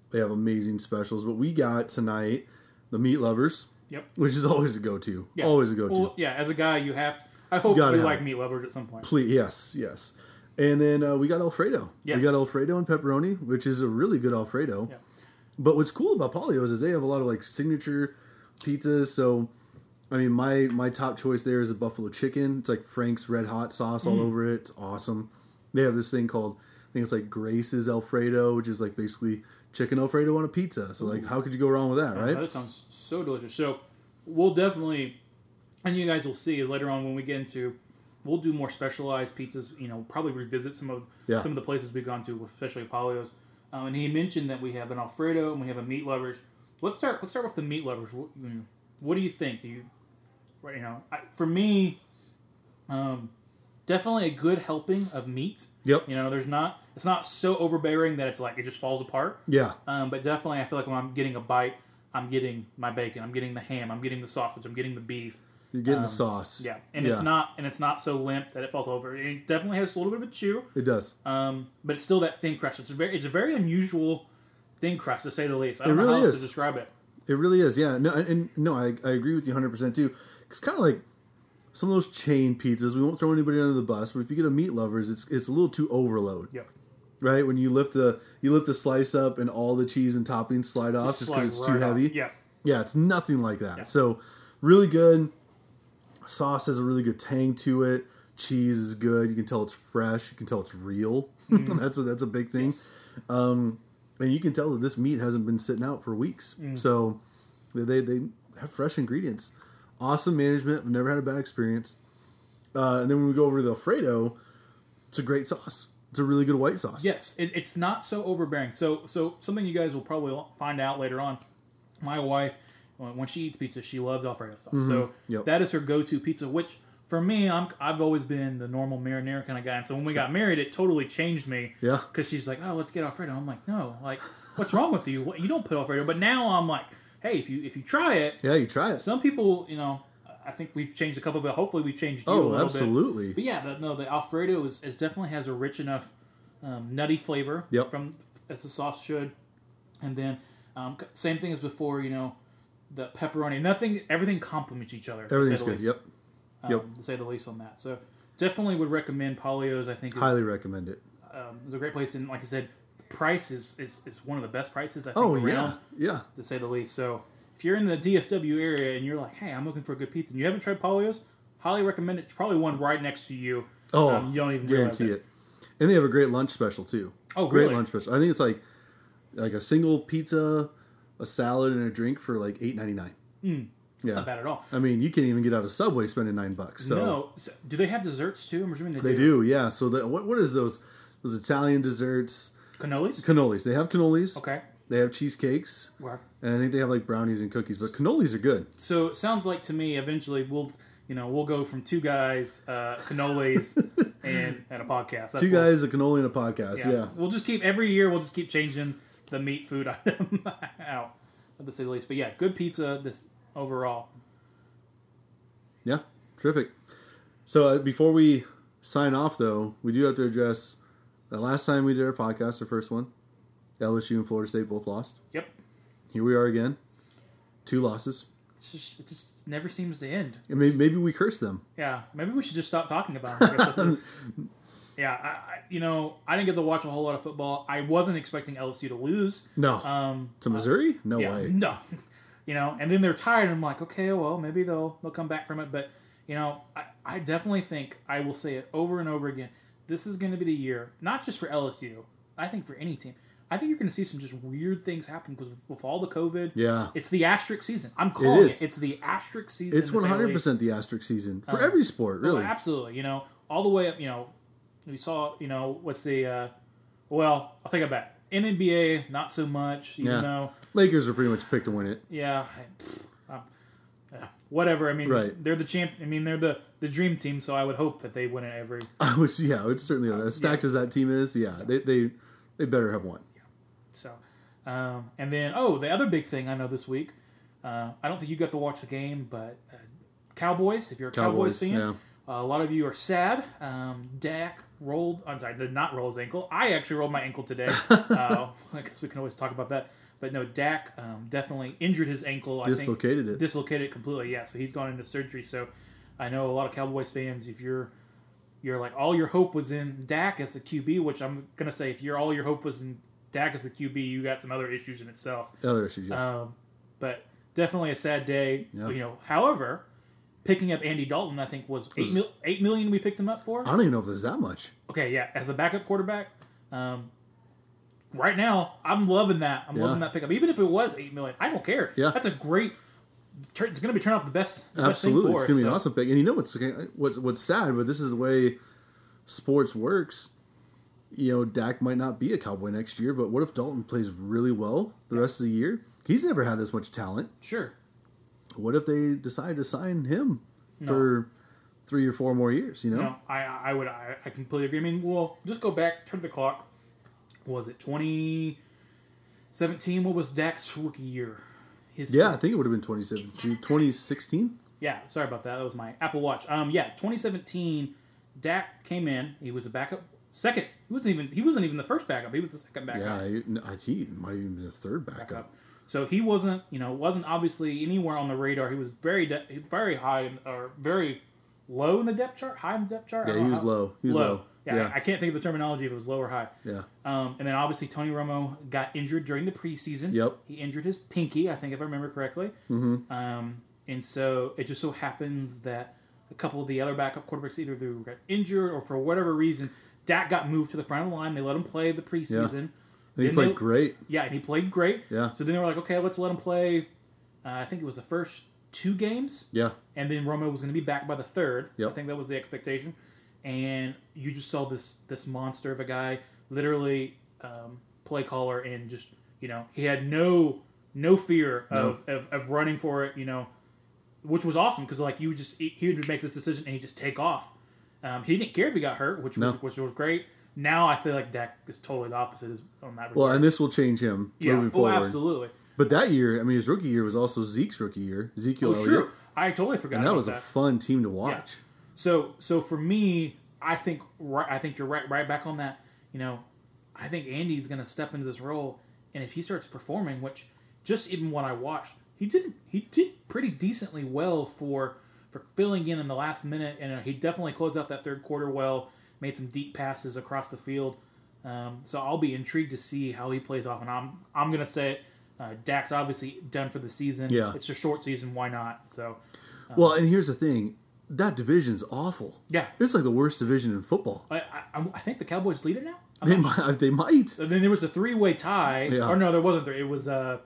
They have amazing specials. But we got tonight the meat lovers, Yep. which is always a go to. Yeah. Always a go to. Well, yeah. As a guy, you have. To, I hope Gotta you like meat lovers at some point. Please, yes, yes. And then uh, we got Alfredo. Yes. We got Alfredo and pepperoni, which is a really good Alfredo. Yeah. But what's cool about Palio's is they have a lot of like signature pizzas. So, I mean, my my top choice there is a buffalo chicken. It's like Frank's red hot sauce Mm. all over it. It's awesome. They have this thing called I think it's like Grace's Alfredo, which is like basically chicken Alfredo on a pizza. So like, how could you go wrong with that, right? That sounds so delicious. So we'll definitely, and you guys will see is later on when we get into, we'll do more specialized pizzas. You know, probably revisit some of Yeah. some of the places we've gone to, especially Palio's. Um, and he mentioned that we have an Alfredo and we have a meat lovers. Let's start. Let's start with the meat lovers. What, you know, what do you think? Do you, right? You know, I, for me, um, definitely a good helping of meat. Yep. You know, there's not. It's not so overbearing that it's like it just falls apart. Yeah. Um, but definitely, I feel like when I'm getting a bite, I'm getting my bacon, I'm getting the ham, I'm getting the sausage, I'm getting the beef. You're getting Um, the sauce. Yeah, and Yeah. it's not and it's not so limp that it falls over. It definitely has a little bit of a chew, It does. um, but it's still that thin crust. It's a very it's a very unusual thin crust to say the least. I don't It know really how else is. to describe it. It really is, yeah. No, and no, I, I agree with you 100 percent too. It's kind of like some of those chain pizzas. We won't throw anybody under the bus, but if you get a meat lovers, it's it's a little too overload, Yep. right? When you lift the you lift the slice up and all the cheese and toppings slide off just because it's right too off. heavy. Yeah. Yeah, it's nothing like that. So really good. Sauce has a really good tang to it. Cheese is good. You can tell it's fresh. You can tell it's real. that's a, that's a big thing. Um, and you can tell that this meat hasn't been sitting out for weeks. So they they have fresh ingredients. Awesome management. I've never had a bad experience. Uh, and then when we go over to the Alfredo, it's a great sauce. It's a really good white sauce. Yes, it, it's not so overbearing. So, so something you guys will probably find out later on. My wife, when she eats pizza, she loves Alfredo sauce. So Yep. that is her go-to pizza. Which, for me, I'm I've always been the normal marinara kind of guy, and so when we got married, it totally changed me. Yeah. because she's like, "Oh, let's get Alfredo." I'm like, "No, like, what's wrong with you? What, you don't put Alfredo." But now I'm like, "Hey, if you if you try it, Yeah, you try it. some people, you know, I think we've changed a couple, but hopefully we've changed you a Oh, little bit." absolutely. But yeah, the, no, the Alfredo is, is definitely has a rich enough um, nutty flavor Yep. from as the sauce should, and then um, same thing as before. You know, the pepperoni, nothing, everything complements each other. Everything's good. least. Yep. Um, Yep. To say the least on that, so definitely would recommend Palio's. I think is, Highly recommend it. um, is a great place, and like I said, the price is, is, is one of the best prices I think Oh around yeah, yeah. to say the least. So if you're in the DFW area and you're like, hey, I'm looking for a good pizza, and you haven't tried Palio's, highly recommend it. It's probably one right next to you. Oh, Um, you don't even guarantee it. it. And they have a great lunch special too. Oh, great really? lunch special. I think it's like like a single pizza, a salad, and a drink for like eight ninety nine. Mm, Yeah, Not bad at all. I mean, you can't even get out of Subway spending nine bucks. So no, so, do they have desserts too? I'm assuming they, they do. Yeah. So the, what what is those those Italian desserts? Cannolis. Cannolis. They have cannolis. Okay. They have cheesecakes, Well, and I think they have like brownies and cookies. But cannolis are good. So it sounds like to me, eventually we'll, you know, we'll go from two guys, uh, cannolis, and and a podcast. That's Two guys, a cannoli, and a podcast. Yeah. We'll just keep every year. We'll just keep changing the meat food item out, to say the least. But yeah, good pizza. This overall. Yeah, terrific. So uh, before we sign off, though, we do have to address the last time we did our podcast, the first one. LSU and Florida State both lost. Yep. Here we are again, two losses. It's just, it just never seems to end. And maybe, maybe we curse them. Yeah, maybe we should just stop talking about it. yeah, I, I, you know, I didn't get to watch a whole lot of football. I wasn't expecting LSU to lose. No, Um, to Missouri? No yeah, way. no, you know, and then they're tired. And I'm like, okay, well, maybe they'll they'll come back from it. But you know, I, I definitely think I will say it over and over again. This is going to be the year, not just for LSU. I think for any team. I think you're going to see some just weird things happen because with all the COVID, Yeah, it's the asterisk season. I'm calling it. It's the asterisk season. it's to say the one hundred least. percent the asterisk season for Um, every sport, Well, really. absolutely. You know, all the way up. You know, we saw. You know, what's the? Uh, well, I'll take it back. NBA, not so much. Even Yeah. though, Lakers are pretty much picked to win it. yeah, um, yeah, whatever. I mean, Right. they're the champ. I mean, they're the the dream team. So I would hope that they win it every. I would, yeah, it's certainly as stacked as that team is. Yeah, they they they better have won. So, um, and then oh, the other big thing I know this week. Uh, I don't think you got to watch the game, but uh, Cowboys. If you're a Cowboys, Cowboys, fan, yeah. uh, a lot of you are sad. Um, Dak rolled. I'm sorry, did not roll his ankle. I actually rolled my ankle today. uh, I guess we can always talk about that. But no, Dak um, definitely injured his ankle. I Dislocated think, it. Dislocated it completely. Yeah, so he's gone into surgery. So I know a lot of Cowboys fans. If you're you're like all your hope was in Dak as the QB, which I'm gonna say if you're all your hope was in Dak as the QB, you got some other issues in itself. Other issues, yes. Um, but definitely a sad day. Yeah. You know, however, picking up Andy Dalton, I think was eight, mil- eight million we picked him up for. I don't even know if there's that much. Okay, yeah, as a backup quarterback. Um, right now, I'm loving that. I'm Yeah. loving that pickup. Even if it was eight million, I don't care. Yeah. that's a great. It's going to be turning out the best. The Absolutely, best it's gonna for be an awesome pick. And you know what's what's what's sad, but this is the way sports works. You know, Dak might not be a Cowboy next year, but what if Dalton plays really well the rest of the year? He's never had this much talent. Sure. What if they decide to sign him for three or four more years? You know, No, I I would I, I completely agree. I mean, well, just go back, turn the clock. Was it 2017? What was Dak's rookie year? His yeah, I think it would have been 2017, 2016. Yeah, sorry about that. That was my Apple Watch. Um, yeah, 2017, Dak came in. He was a backup, second. He wasn't even. He wasn't even the first backup. He was the second backup. Yeah, he, no, he might even be the third backup. backup. So he wasn't, you know, wasn't obviously anywhere on the radar. He was very, de- very high in- or very low in the depth chart. High in the depth chart. Yeah, he was how- low. He was low. Yeah, Yeah. I can't think of the terminology if it was low or high. Yeah, Um, and then obviously Tony Romo got injured during the preseason. Yep. He injured his pinky, I think, if I remember correctly. Mm-hmm. Um, and so it just so happens that a couple of the other backup quarterbacks either they got injured or for whatever reason, Dak got moved to the front of the line. They let him play the preseason. And he Then played they- great. Yeah, and he played great. Yeah. So then they were like, okay, let's let him play. Uh, I think it was the first two games Yeah, and then Romo was going to be back by the third. Yep. I think that was the expectation. And you just saw this this monster of a guy, literally um, play caller, and just you know he had no no fear of, of, of running for it. You know, which was awesome because like you would just he would make this decision and he just take off. Um, he didn't care if he got hurt, which No. was which was great. Now I feel like Dak is totally the opposite on that. Well, and this will change him yeah, moving oh, forward. absolutely. But that year, I mean, his rookie year was also Zeke's rookie year. Zeke. Oh, true. I totally forgot. And that was a fun team to watch. So so for me, I think right, I think you're right right back on that. You know, I think Andy's going to step into this role, and if he starts performing, which just even what I watched, he did he did pretty decently well for for filling in in the last minute, and uh, he definitely closed out that third quarter well. Made some deep passes across the field. Um, so I'll be intrigued to see how he plays off, and I'm I'm going to say it. Uh, Dak's obviously done for the season. Yeah. it's a short season. Why not? So Well, and here's the thing that division's awful. yeah, It's like the worst division in football. I, I, I think the Cowboys lead it now. I'm They might. They might. And then there was a three-way tie. Yeah. Or no, there wasn't. Three. It was uh,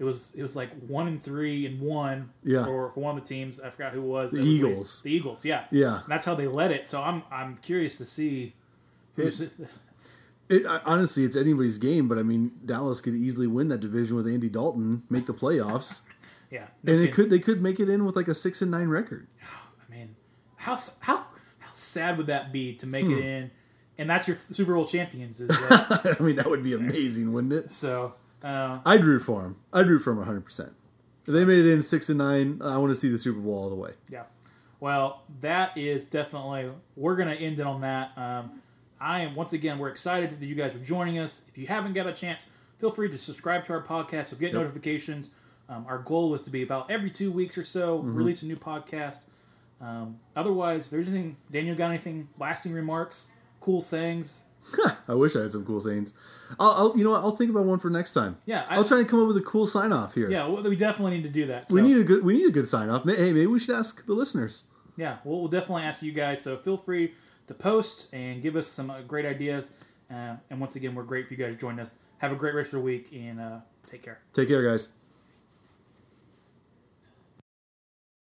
it was it was like one and three and one. Yeah. For, for one of the teams, I forgot who it was. The It was Eagles. The Eagles. Yeah. Yeah. And that's how they led it. So I'm I'm curious to see who's. It, I, honestly, it's anybody's game, but I mean, Dallas could easily win that division with Andy Dalton, make the playoffs, yeah. no and it kidding. could they could make it in with like a six and nine record. I mean, how how how sad would that be to make Hmm. it in, and that's your Super Bowl champions. Is uh, I mean, that would be amazing, wouldn't it? so. Uh, I'd root for him. I'd root for him 100. percent If they made it in six and nine, I want to see the Super Bowl all the way. Yeah. Well, that is definitely. We're gonna end it on that. Um, I am once again. We're excited that you guys are joining us. If you haven't got a chance, feel free to subscribe to our podcast. You'll get notifications. Um, our goal is to be about every two weeks or so release a new podcast. Um, otherwise, if there's anything, Daniel got anything lasting remarks, cool sayings. I wish I had some cool sayings. I'll, I'll you know what? I'll think about one for next time. Yeah, I, I'll try and come up with a cool sign off here. Yeah, well, we definitely need to do that. We need a good we need a good sign off. Hey, maybe we should ask the listeners. yeah, we'll, we'll definitely ask you guys. So feel free to post and give us some uh, great ideas. Uh, and once again, we're great for you guys joining us. Have a great rest of the week and uh, take care. Take care, guys.